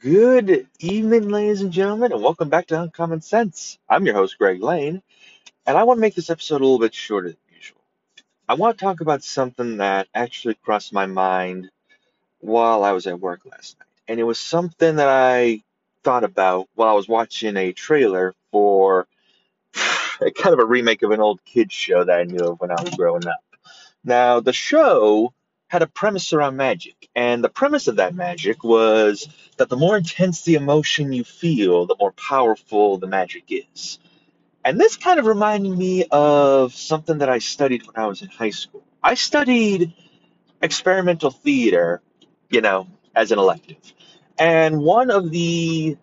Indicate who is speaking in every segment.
Speaker 1: Good evening, ladies and gentlemen, and welcome back to Uncommon Sense. I'm your host, Greg Lane, and I want to make this episode a little bit shorter than usual. I want to talk about something that actually crossed my mind while I was at work last night, and it was something that I thought about while I was watching a trailer for a kind of a remake of an old kids show that I knew of when I was growing up. Now, the show had a premise around magic, and the premise of that magic was that the more intense the emotion you feel, the more powerful the magic is. And this kind of reminded me of something that I studied when I was in high school. I studied experimental theater, you know, as an elective. And one of the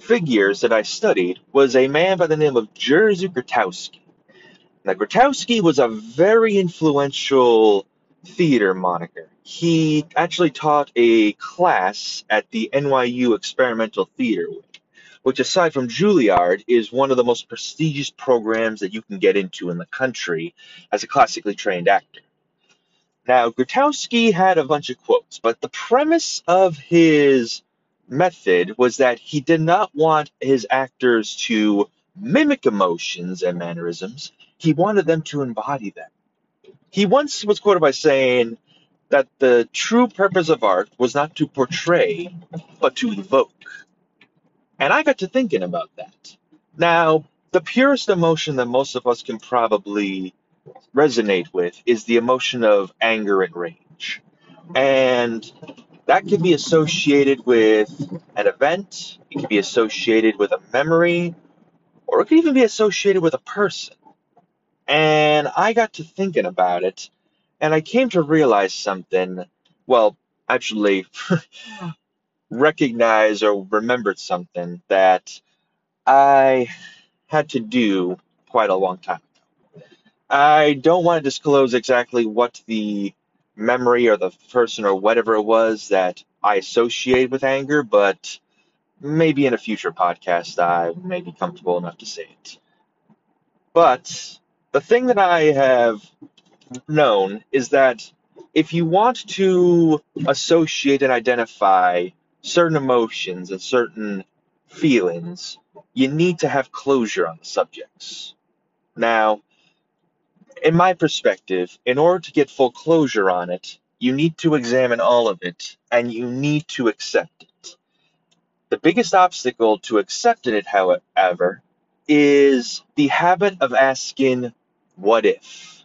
Speaker 1: figures that I studied was a man by the name of Jerzy Grotowski. Now, Grotowski was a very influential theater moniker. He actually taught a class at the NYU Experimental Theater which, aside from Juilliard, is one of the most prestigious programs that you can get into in the country as a classically trained actor. Now, Grotowski had a bunch of quotes, but the premise of his method was that he did not want his actors to mimic emotions and mannerisms, he wanted them to embody them. He once was quoted by saying that the true purpose of art was not to portray, but to evoke. And I got to thinking about that. Now, the purest emotion that most of us can probably resonate with is the emotion of anger and rage. And that can be associated with an event, it can be associated with a memory, or it can even be associated with a person. And I got to thinking about it, and I came to realize something. Well, actually, recognize or remembered something that I had to do quite a long time ago. I don't want to disclose exactly what the memory or the person or whatever it was that I associate with anger, but maybe in a future podcast I may be comfortable enough to say it. But the thing that I have known is that if you want to associate and identify certain emotions and certain feelings, you need to have closure on the subjects. Now, in my perspective, in order to get full closure on it, you need to examine all of it and you need to accept it. The biggest obstacle to accepting it, however, is the habit of asking, what if?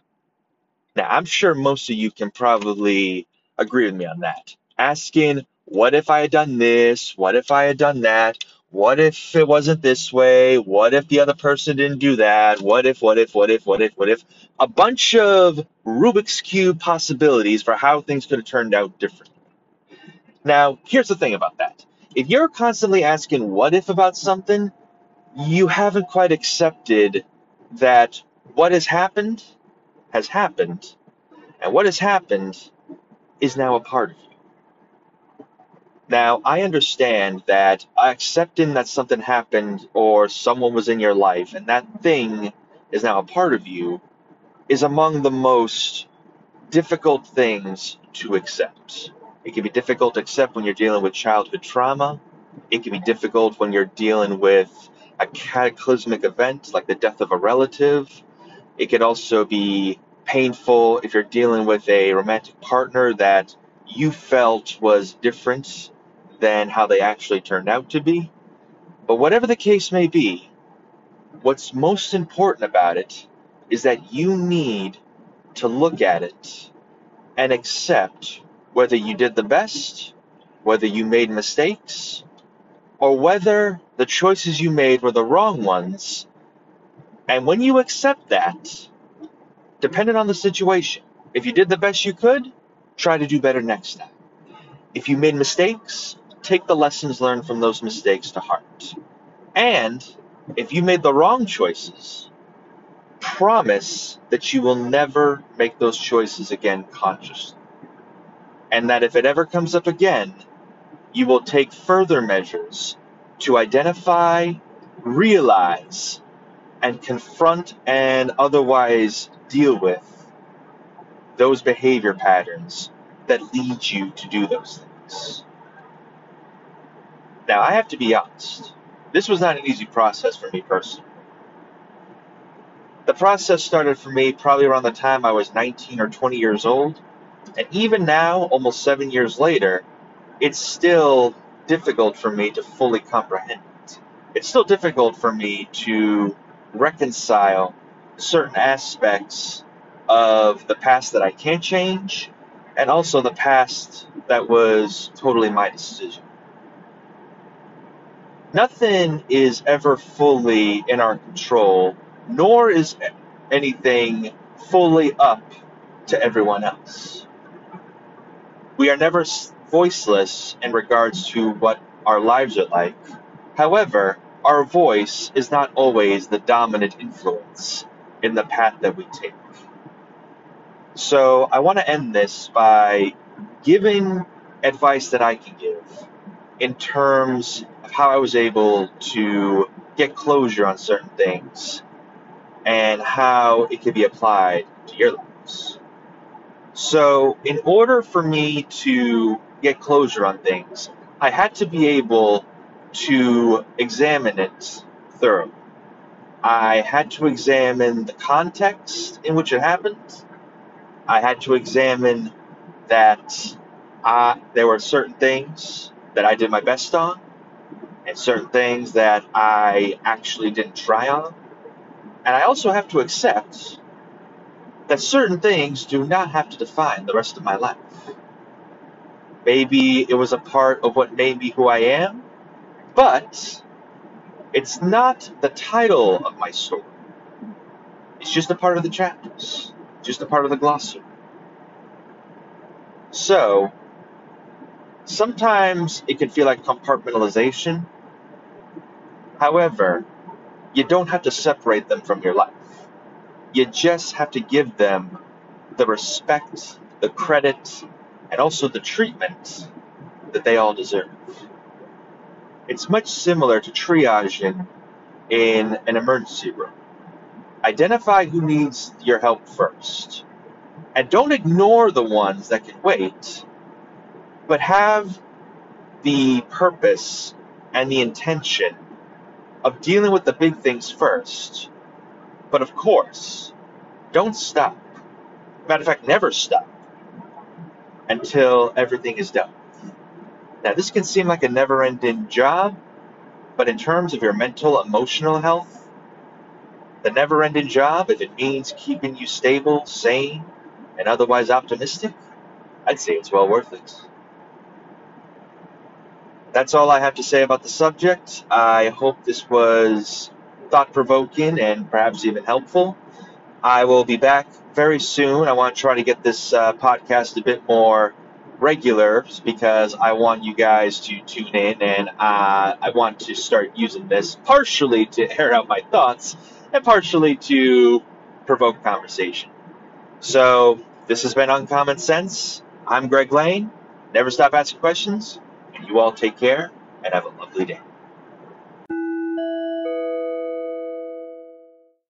Speaker 1: Now, I'm sure most of you can probably agree with me on that. Asking, what if I had done this? What if I had done that? What if it wasn't this way? What if the other person didn't do that? What if, what if, what if, what if, what if? A bunch of Rubik's Cube possibilities for how things could have turned out differently. Now, here's the thing about that. If you're constantly asking what if about something, you haven't quite accepted that what has happened has happened, and what has happened is now a part of you. Now, I understand that accepting that something happened or someone was in your life and that thing is now a part of you is among the most difficult things to accept. It can be difficult to accept when you're dealing with childhood trauma. It can be difficult when you're dealing with a cataclysmic event like the death of a relative. It could also be painful if you're dealing with a romantic partner that you felt was different than how they actually turned out to be. But whatever the case may be, what's most important about it is that you need to look at it and accept whether you did the best, whether you made mistakes, or whether the choices you made were the wrong ones. And when you accept that, depending on the situation, if you did the best you could, try to do better next time. If you made mistakes, take the lessons learned from those mistakes to heart. And if you made the wrong choices, promise that you will never make those choices again consciously. And that if it ever comes up again, you will take further measures to identify, realize, and confront and otherwise deal with those behavior patterns that lead you to do those things. Now, I have to be honest, this was not an easy process for me personally. The process started for me probably around the time I was 19 or 20 years old, and even now, almost seven years later, it's still difficult for me to fully comprehend it. It's still difficult for me to reconcile certain aspects of the past that I can't change and also the past that was totally my decision. Nothing is ever fully in our control, nor is anything fully up to everyone else. We are never voiceless in regards to what our lives are like. However, our voice is not always the dominant influence in the path that we take. So I want to end this by giving advice that I can give in terms of how I was able to get closure on certain things and how it can be applied to your lives. So, in order for me to get closure on things, I had to be able to examine it thoroughly. I had to examine the context in which it happened. I had to examine that uh, there were certain things that I did my best on, and certain things that I actually didn't try on. And I also have to accept that certain things do not have to define the rest of my life. Maybe it was a part of what made me who I am, but it's not the title of my story. It's just a part of the chapters, just a part of the glossary. So, sometimes it can feel like compartmentalization. However, you don't have to separate them from your life. You just have to give them the respect, the credit, and also the treatment that they all deserve. It's much similar to triaging in an emergency room. Identify who needs your help first. And don't ignore the ones that can wait, but have the purpose and the intention of dealing with the big things first. But of course, don't stop. Matter of fact, never stop until everything is done. Now, this can seem like a never ending job, but in terms of your mental, emotional health, the never ending job, if it means keeping you stable, sane, and otherwise optimistic, I'd say it's well worth it. That's all I have to say about the subject. I hope this was thought provoking and perhaps even helpful. I will be back very soon. I want to try to get this uh, podcast a bit more regular because I want you guys to tune in and uh, I want to start using this partially to air out my thoughts and partially to provoke conversation. So, this has been Uncommon Sense. I'm Greg Lane. Never stop asking questions, and you all take care and have a lovely day.